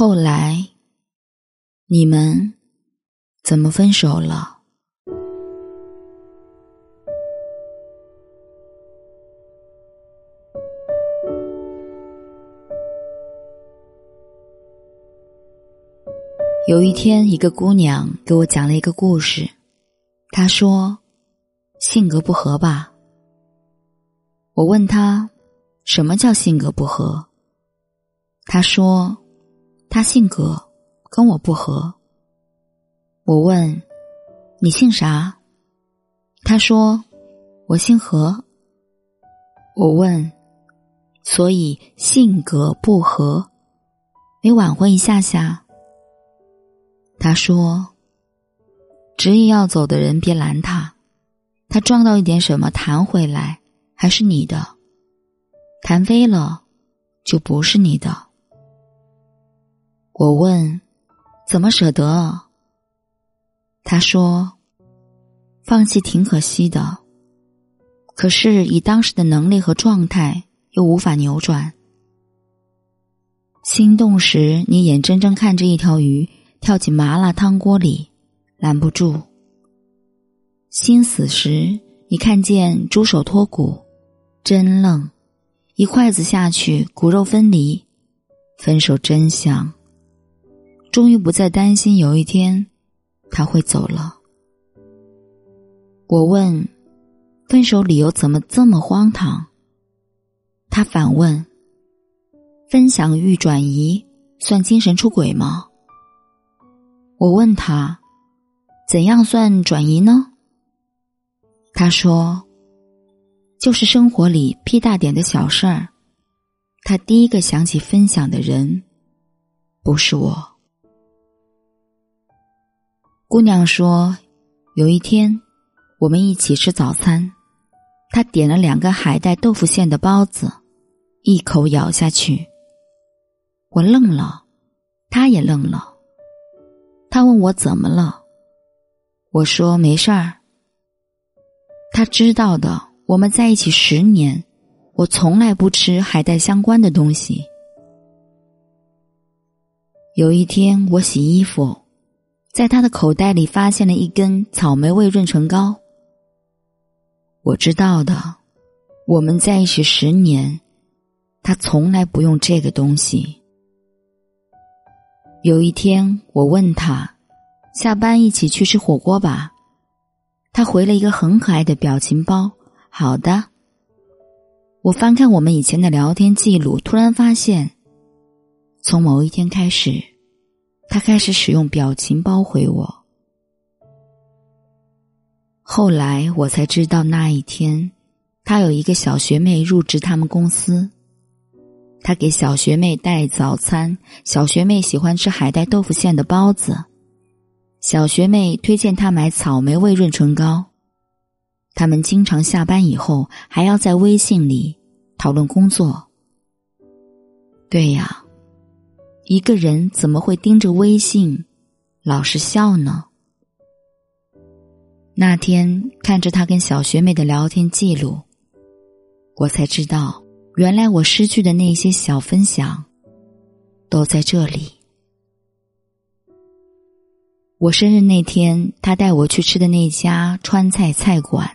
后来，你们怎么分手了？有一天，一个姑娘给我讲了一个故事。她说：“性格不合吧？”我问她：“什么叫性格不合？”她说：“他性格跟我不合。”我问：“你姓啥？”他说：“我姓何。”我问：“所以性格不合，没挽回一下下？”他说：“执意要走的人别拦他，他撞到一点什么弹回来还是你的，弹飞了就不是你的。”我问：“怎么舍得？”他说：“放弃挺可惜的，可是以当时的能力和状态又无法扭转。心动时，你眼睁睁看着一条鱼。”跳进麻辣汤锅里，拦不住。心死时，你看见猪手脱骨，真愣。一筷子下去，骨肉分离，分手真香。终于不再担心有一天他会走了。我问，分手理由怎么这么荒唐？他反问：分享欲转移算精神出轨吗？我问他：“怎样算转移呢？”他说：“就是生活里屁大点的小事儿，他第一个想起分享的人，不是我。”姑娘说：“有一天，我们一起吃早餐，他点了两个海带豆腐馅的包子，一口咬下去，我愣了，他也愣了。”他问我怎么了，我说没事儿。他知道的，我们在一起十年，我从来不吃海带相关的东西。有一天我洗衣服，在他的口袋里发现了一根草莓味润唇膏。我知道的，我们在一起十年，他从来不用这个东西。有一天，我问他：“下班一起去吃火锅吧。”他回了一个很可爱的表情包。好的。我翻看我们以前的聊天记录，突然发现，从某一天开始，他开始使用表情包回我。后来我才知道，那一天，他有一个小学妹入职他们公司。他给小学妹带早餐，小学妹喜欢吃海带豆腐馅的包子，小学妹推荐他买草莓味润唇膏。他们经常下班以后还要在微信里讨论工作。对呀，一个人怎么会盯着微信老是笑呢？那天看着他跟小学妹的聊天记录，我才知道。原来我失去的那些小分享，都在这里。我生日那天，他带我去吃的那家川菜菜馆，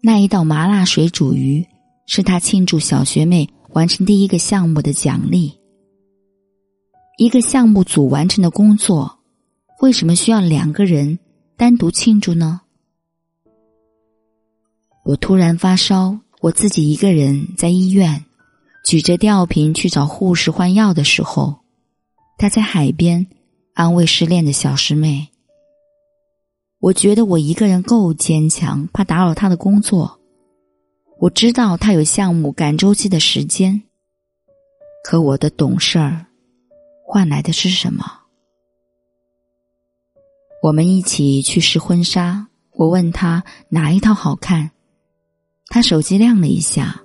那一道麻辣水煮鱼是他庆祝小学妹完成第一个项目的奖励。一个项目组完成的工作，为什么需要两个人单独庆祝呢？我突然发烧。我自己一个人在医院，举着吊瓶去找护士换药的时候，他在海边安慰失恋的小师妹。我觉得我一个人够坚强，怕打扰他的工作。我知道他有项目赶周期的时间，可我的懂事儿换来的是什么？我们一起去试婚纱，我问他哪一套好看。他手机亮了一下，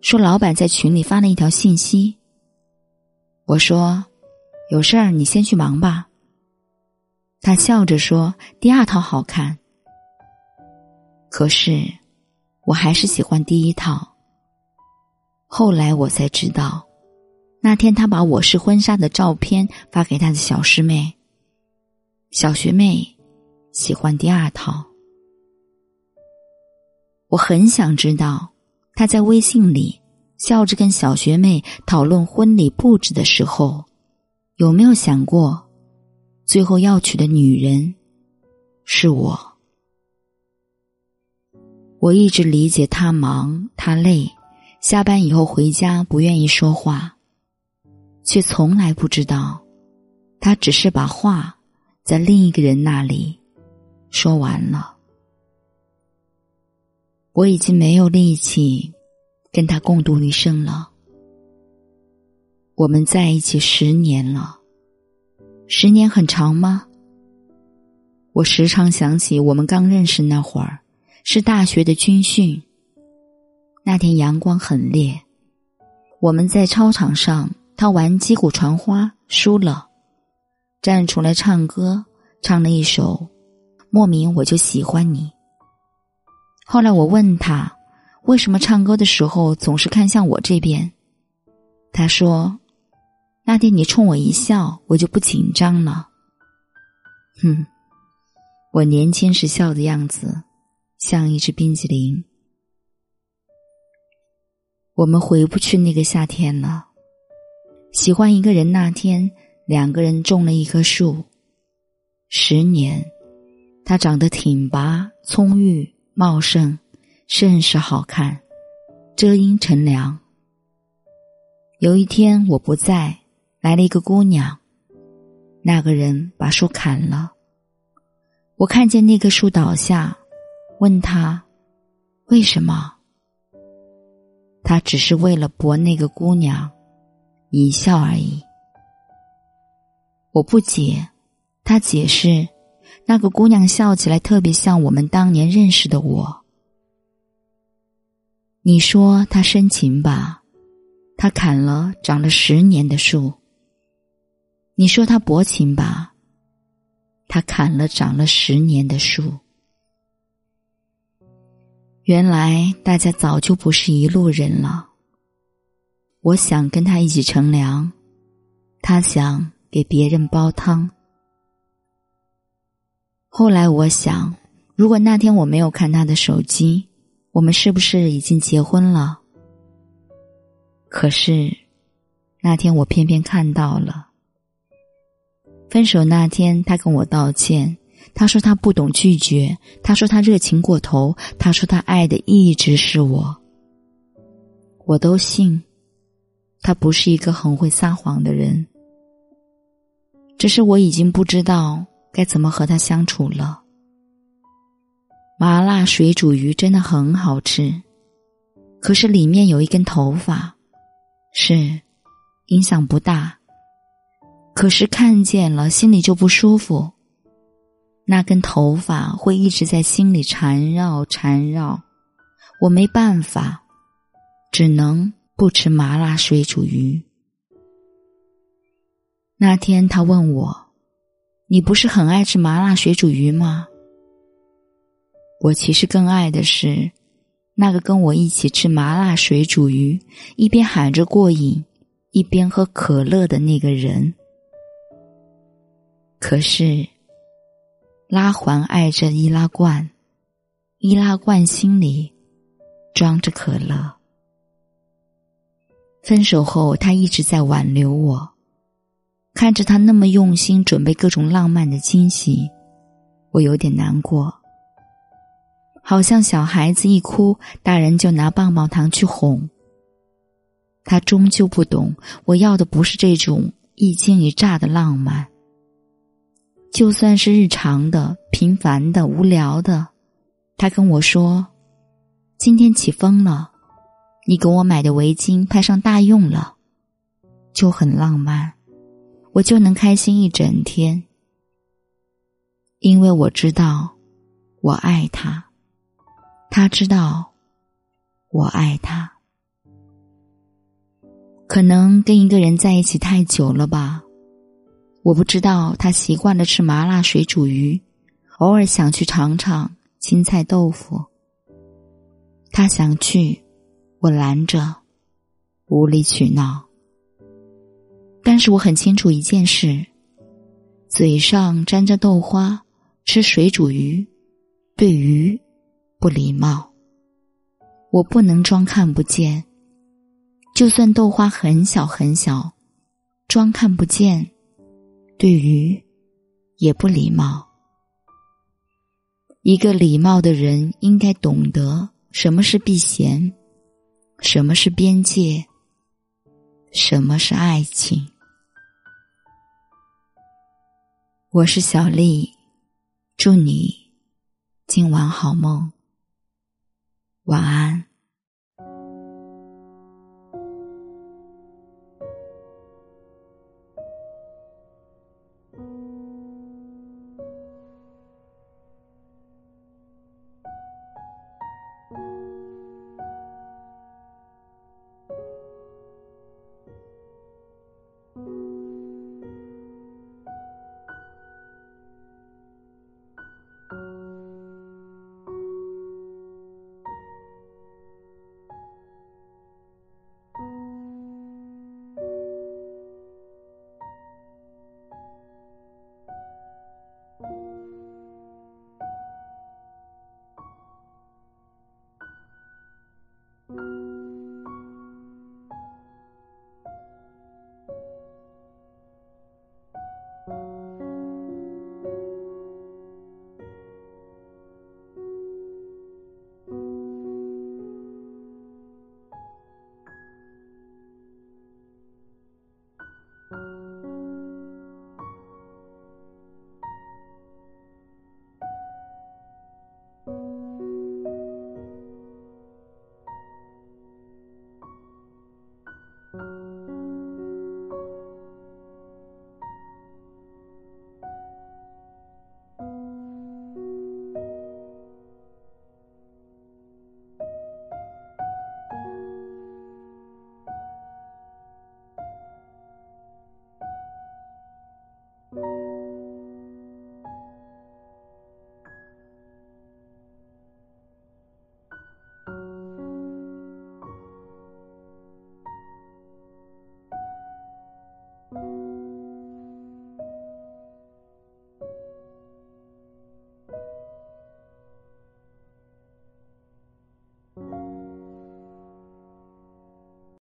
说：“老板在群里发了一条信息。”我说：“有事儿你先去忙吧。”他笑着说：“第二套好看。”可是，我还是喜欢第一套。后来我才知道，那天他把我是婚纱的照片发给他的小师妹。小学妹喜欢第二套。我很想知道他在微信里笑着跟小学妹讨论婚礼布置的时候，有没有想过，最后要娶的女人是我。我一直理解他忙，他累，下班以后回家不愿意说话。却从来不知道，他只是把话在另一个人那里说完了。我已经没有力气跟他共度余生了。我们在一起十年了，十年很长吗？我时常想起我们刚认识那会儿，是大学的军训。那天阳光很烈，我们在操场上。他玩击鼓传花输了，站出来唱歌，唱了一首《莫名我就喜欢你》。后来我问他，为什么唱歌的时候总是看向我这边？他说：“那天你冲我一笑，我就不紧张了。”哼，我年轻时笑的样子，像一只冰激凌。我们回不去那个夏天了。喜欢一个人那天，两个人种了一棵树。十年，他长得挺拔、葱郁、茂盛，甚是好看，遮阴乘凉。有一天我不在，来了一个姑娘，那个人把树砍了。我看见那棵树倒下，问他为什么？他只是为了博那个姑娘。一笑而已。我不解，他解释，那个姑娘笑起来特别像我们当年认识的我。你说他深情吧？他砍了长了十年的树。你说他薄情吧？他砍了长了十年的树。原来大家早就不是一路人了。我想跟他一起乘凉，他想给别人煲汤。后来我想，如果那天我没有看他的手机，我们是不是已经结婚了？可是那天我偏偏看到了。分手那天，他跟我道歉，他说他不懂拒绝，他说他热情过头，他说他爱的一直是我，我都信。他不是一个很会撒谎的人，只是我已经不知道该怎么和他相处了。麻辣水煮鱼真的很好吃，可是里面有一根头发，是影响不大，可是看见了心里就不舒服。那根头发会一直在心里缠绕缠绕，我没办法，只能。不吃麻辣水煮鱼。那天他问我：“你不是很爱吃麻辣水煮鱼吗？”我其实更爱的是那个跟我一起吃麻辣水煮鱼，一边喊着过瘾，一边喝可乐的那个人。可是，拉环爱着易拉罐，易拉罐心里装着可乐。分手后，他一直在挽留我。看着他那么用心准备各种浪漫的惊喜，我有点难过。好像小孩子一哭，大人就拿棒棒糖去哄。他终究不懂，我要的不是这种一惊一乍的浪漫。就算是日常的、平凡的、无聊的，他跟我说：“今天起风了。”你给我买的围巾派上大用了，就很浪漫，我就能开心一整天。因为我知道，我爱他，他知道，我爱他。可能跟一个人在一起太久了吧，我不知道他习惯了吃麻辣水煮鱼，偶尔想去尝尝青菜豆腐。他想去。我拦着，无理取闹。但是我很清楚一件事：嘴上沾着豆花吃水煮鱼，对鱼不礼貌。我不能装看不见，就算豆花很小很小，装看不见，对鱼也不礼貌。一个礼貌的人应该懂得什么是避嫌，什么是边界，什么是爱情。我是小丽，祝你今晚好梦。晚安。you